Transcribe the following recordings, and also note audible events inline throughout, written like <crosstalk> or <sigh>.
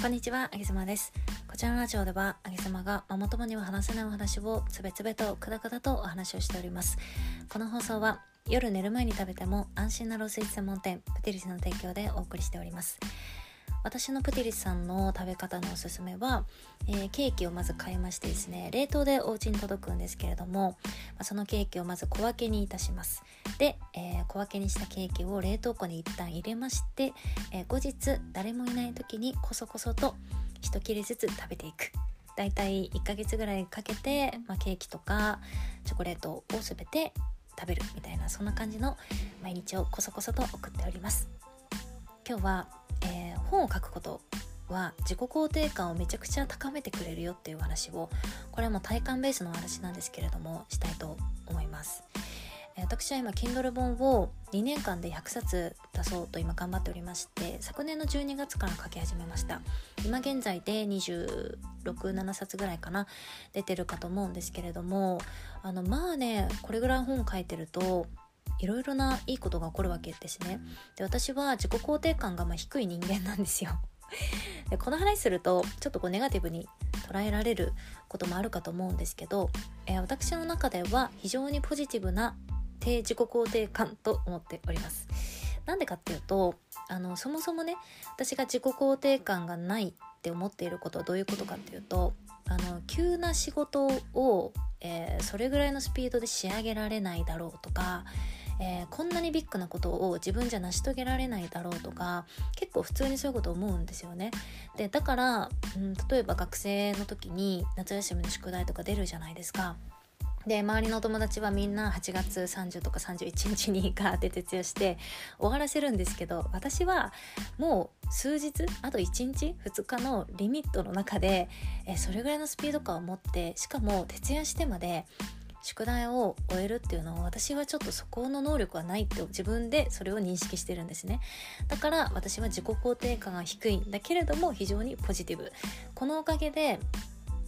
こんにちは、あげさまです。こちらのラジオでは、あげさまがママ友には話せないお話をつべつべとくだくだとお話をしております。この放送は、夜寝る前に食べても安心なロースイーツ専門店、プティリスの提供でお送りしております。私のプティリスさんの食べ方のおすすめは、えーケーキをまず買いましてですね冷凍でお家に届くんですけれども、まあそのケーキをまず小分けにいたします。で、えー小分けにしたケーキを冷凍庫に一旦入れまして、えー後日誰もいない時にこそこそと一切れずつ食べていく。だいたい1ヶ月ぐらいかけて、まあ、ケーキとかチョコレートを全て食べるみたいなそんな感じの毎日をこそこそと送っております。今日は、えー本を書くことは自己肯定感をめちゃくちゃ高めてくれるよっていうお話をこれはもう体感ベースのお話なんですけれどもしたいと思います。え私は今 Kindle 本を2年間で100冊出そうと今頑張っておりまして昨年の12月から書き始めました。今現在で267冊ぐらいかな出てるかと思うんですけれどもあのまあねこれぐらい本書いてるといろいろないいことが起こるわけですね。で私は自己肯定感がまあ低い人間なんですよ。<laughs> でこの話するとちょっとこうネガティブに捉えられることもあるかと思うんですけど、えー私の中では非常にポジティブな低自己肯定感と思っております。なんでかっていうとあのそもそもね私が自己肯定感がないって思っていることはどういうことかっていうとあの急な仕事を、えーそれぐらいのスピードで仕上げられないだろうとか、えーこんなにビッグなことを自分じゃ成し遂げられないだろうとか結構普通にそういうこと思うんですよね。でだから、うん、例えば学生の時に夏休みの宿題とか出るじゃないですか。で周りのお友達はみんな8月30とか31日にガーって徹夜して終わらせるんですけど私はもう数日あと1日2日のリミットの中でえそれぐらいのスピード感を持ってしかも徹夜してまで宿題を終えるっていうのを私はちょっとそこの能力はないって自分でそれを認識してるんですね。だから私は自己肯定感が低いんだけれども非常にポジティブ。このおかげで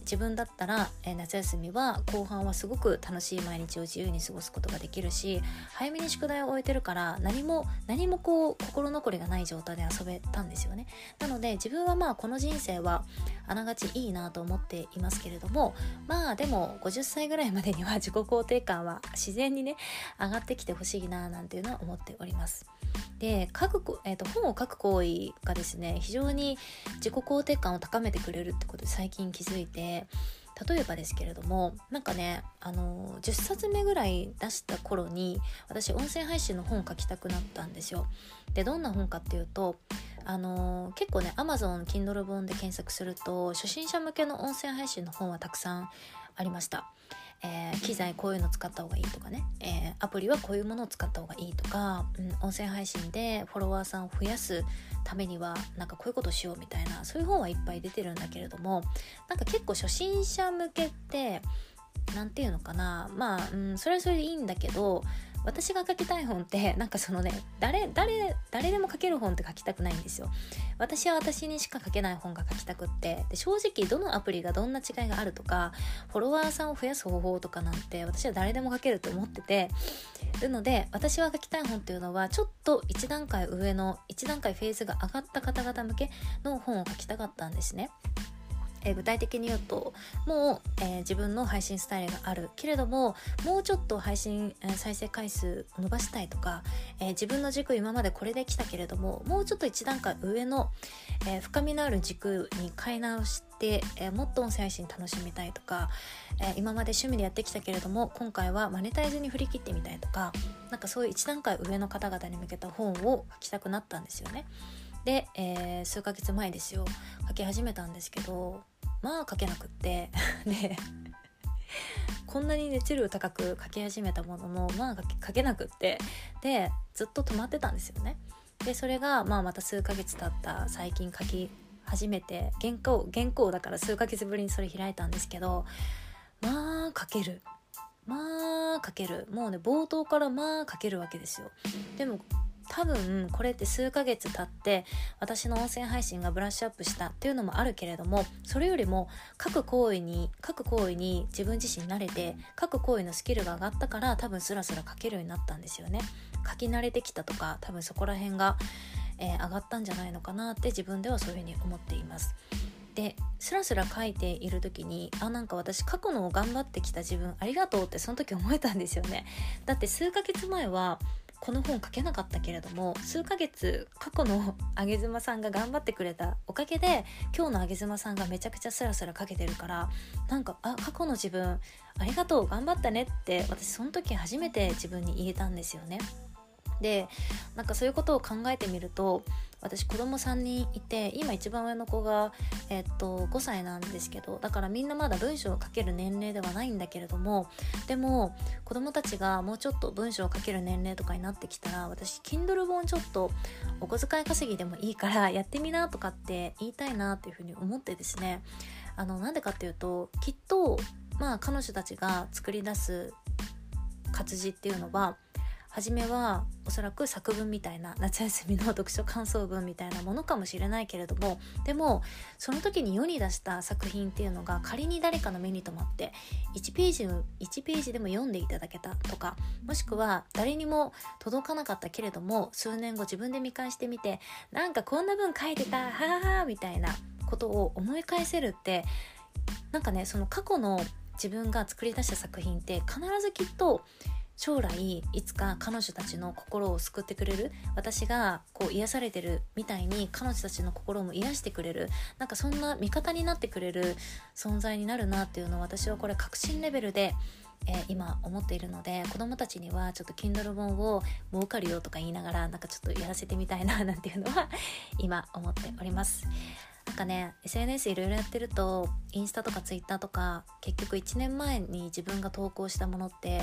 自分だったら、えー夏休みは後半はすごく楽しい毎日を自由に過ごすことができるし早めに宿題を終えてるから何も何もこう心残りがない状態で遊べたんですよね。なので自分はまあこの人生はあながちいいなと思っていますけれどもまあでも50歳ぐらいまでには自己肯定感は自然にね上がってきてほしいななんていうのは思っております。で書く、えー、と本を書く行為がですね非常に自己肯定感を高めてくれるってことで最近気づいて例えばですけれどもなんかねあの10冊目ぐらい出した頃に私音声配信の本を書きたくなったんですよ。でどんな本かっていうとあの結構ね Amazon Kindle 本で検索すると初心者向けの音声配信の本はたくさんありました。えー機材こういうの使った方がいいとかね、えーアプリはこういうものを使った方がいいとか、うん、音声配信でフォロワーさんを増やすためにはなんかこういうことしようみたいなそういう本はいっぱい出てるんだけれどもなんか結構初心者向けって何て言うのかな。まあ、うん、それはそれでいいんだけど私が書きたい本ってなんかそのね誰誰誰でも書ける本って書きたくないんですよ私は私にしか書けない本が書きたくってで正直どのアプリがどんな違いがあるとかフォロワーさんを増やす方法とかなんて私は誰でも書けると思っててなので私は書きたい本っていうのはちょっと一段階上の一段階フェーズが上がった方々向けの本を書きたかったんですね。え具体的に言うともう、えー自分の配信スタイルがあるけれどももうちょっと配信、えー再生回数を伸ばしたいとか、えー自分の軸今までこれで来たけれどももうちょっと一段階上の、え深みのある軸に変え直して、えもっと音声配信楽しみたいとか、え今まで趣味でやってきたけれども今回はマネタイズに振り切ってみたいとかなんかそういう一段階上の方々に向けた本を書きたくなったんですよね。で、えー数ヶ月前ですよ書き始めたんですけどまあ書けなくって <laughs> でこんなに熱量高く書き始めたもののまあ書け書けなくってでずっと止まってたんですよね。でそれが、まあ、また数ヶ月経った最近書き始めて原稿原稿だから数ヶ月ぶりにそれ開いたんですけどまあ書けるまあ書けるもうね冒頭からまあ書けるわけですよ。でも多分これって数ヶ月経って私の音声配信がブラッシュアップしたっていうのもあるけれどもそれよりも書く行為に書く行為に自分自身慣れて書く行為のスキルが上がったから多分スラスラ書けるようになったんですよね書き慣れてきたとか多分そこら辺が、えー、上がったんじゃないのかなって自分ではそういうふうに思っています。でスラスラ書いている時にあなんか私過去のを頑張ってきた自分ありがとうってその時思えたんですよねだって数ヶ月前はこの本書けなかったけれども数ヶ月過去の <laughs> 上妻さんが頑張ってくれたおかげで今日の上妻さんがめちゃくちゃスラスラ書けてるからなんかあ過去の自分ありがとう頑張ったねって私その時初めて自分に言えたんですよね。でなんかそういうことを考えてみると私子供3人いて今一番上の子が、えっと、5歳なんですけどだからみんなまだ文章を書ける年齢ではないんだけれどもでも子供たちがもうちょっと文章を書ける年齢とかになってきたら私 Kindle 本ちょっとお小遣い稼ぎでもいいからやってみなとかって言いたいなっていうふうに思ってですねあのなんでかっていうときっとまあ彼女たちが作り出す活字っていうのは初めはおそらく作文みたいな夏休みの読書感想文みたいなものかもしれないけれどもでもその時に世に出した作品っていうのが仮に誰かの目に留まって1ページ1ページでも読んでいただけたとかもしくは誰にも届かなかったけれども数年後自分で見返してみてなんかこんな文書いてたはははみたいなことを思い返せるってなんかねその過去の自分が作り出した作品って必ずきっと将来いつか彼女たちの心を救ってくれる私がこう癒されてるみたいに彼女たちの心も癒してくれるなんかそんな味方になってくれる存在になるなっていうのを私はこれ確信レベルでえー、今思っているので子供たちにはちょっと Kindle 本を儲かるよとか言いながらなんかちょっとやらせてみたいな <laughs> なんていうのは今思っております。なんかね SNS いろいろやってるとインスタとか Twitter とか結局1年前に自分が投稿したものって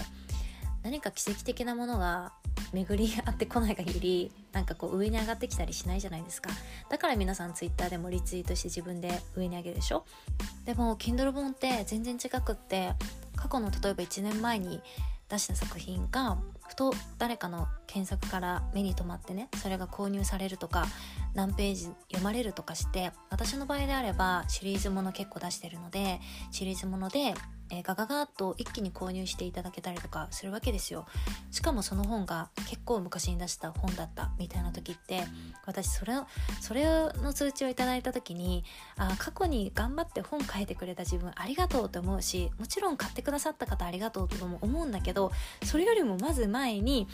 何か奇跡的なものが巡り合ってこない限りなんかこう上に上がってきたりしないじゃないですか。だから皆さん Twitter でもリツイートして自分で上に上げるでしょ。でも Kindle 本って全然違くって過去の例えば1年前に出した作品がふと誰かの検索から目に留まってねそれが購入されるとか何ページ読まれるとかして私の場合であればシリーズもの結構出してるのでシリーズものでえー、ガガガッと一気に購入していただけたりとかするわけですよ。しかもその本が結構昔に出した本だったみたいな時って私それそれの通知をいただいた時にあ過去に頑張って本書いてくれた自分ありがとうと思うしもちろん買ってくださった方ありがとうとも思うんだけどそれよりもまず前に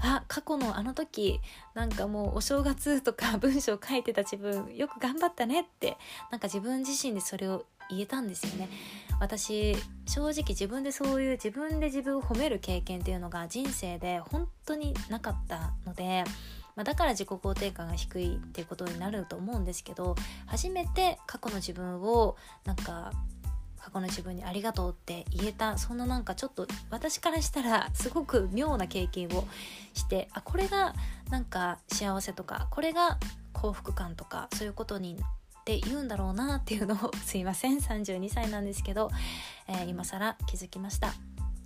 あ過去のあの時なんかもうお正月とか文章書いてた自分よく頑張ったねってなんか自分自身でそれを言えたんですよね。私正直自分でそういう自分で自分を褒める経験っていうのが人生で本当になかったので、まあ、だから自己肯定感が低いっていうことになると思うんですけど初めて過去の自分をなんか過去の自分にありがとうって言えたそんななんかちょっと私からしたらすごく妙な経験をしてあこれがなんか幸せとかこれが幸福感とかそういうことにって言うんだろうなっていうのをすいません。32歳なんですけど、えー、今更気づきました。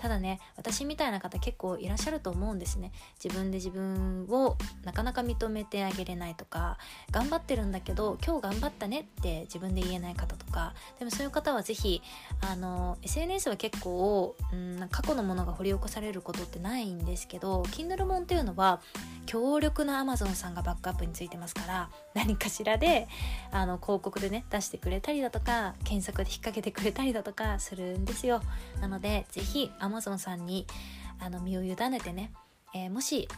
ただね私みたいな方結構いらっしゃると思うんですね。自分で自分をなかなか認めてあげれないとか頑張ってるんだけど今日頑張ったねって自分で言えない方とかでもそういう方は是非あの SNS は結構、うん、過去のものが掘り起こされることってないんですけど Kindle 本っていうのは強力な Amazon さんがバックアップについてますから何かしらであの広告でね出してくれたりだとか検索で引っ掛けてくれたりだとかするんですよ。なので是非 Amazon さんにあの身を委ねてね、えー、もし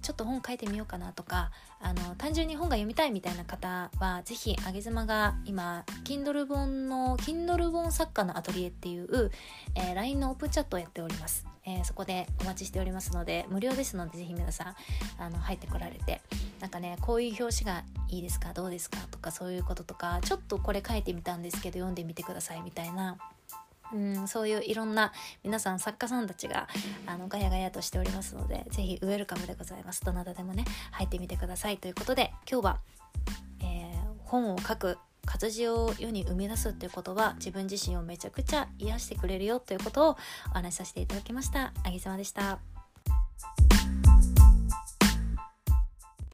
ちょっと本書いてみようかなとかあの単純に本が読みたいみたいな方は是非あげ妻が今 Kindle 本の Kindle 本作家のアトリエっていう、えー、LINE のオープンチャットをやっております。えー、そこでお待ちしておりますので無料ですのでぜひ皆さんあの入ってこられてなんかねこういう表紙がいいですかどうですかとかそういうこととかちょっとこれ書いてみたんですけど読んでみてくださいみたいなうんそういういろんな皆さん作家さんたちがあのガヤガヤとしておりますので是非ウェルカムでございますどなたでもね入ってみてくださいということで今日は、えー、本を書く活字を世に生み出すっていうことは自分自身をめちゃくちゃ癒してくれるよということをお話しさせていただきました。あげさまでした。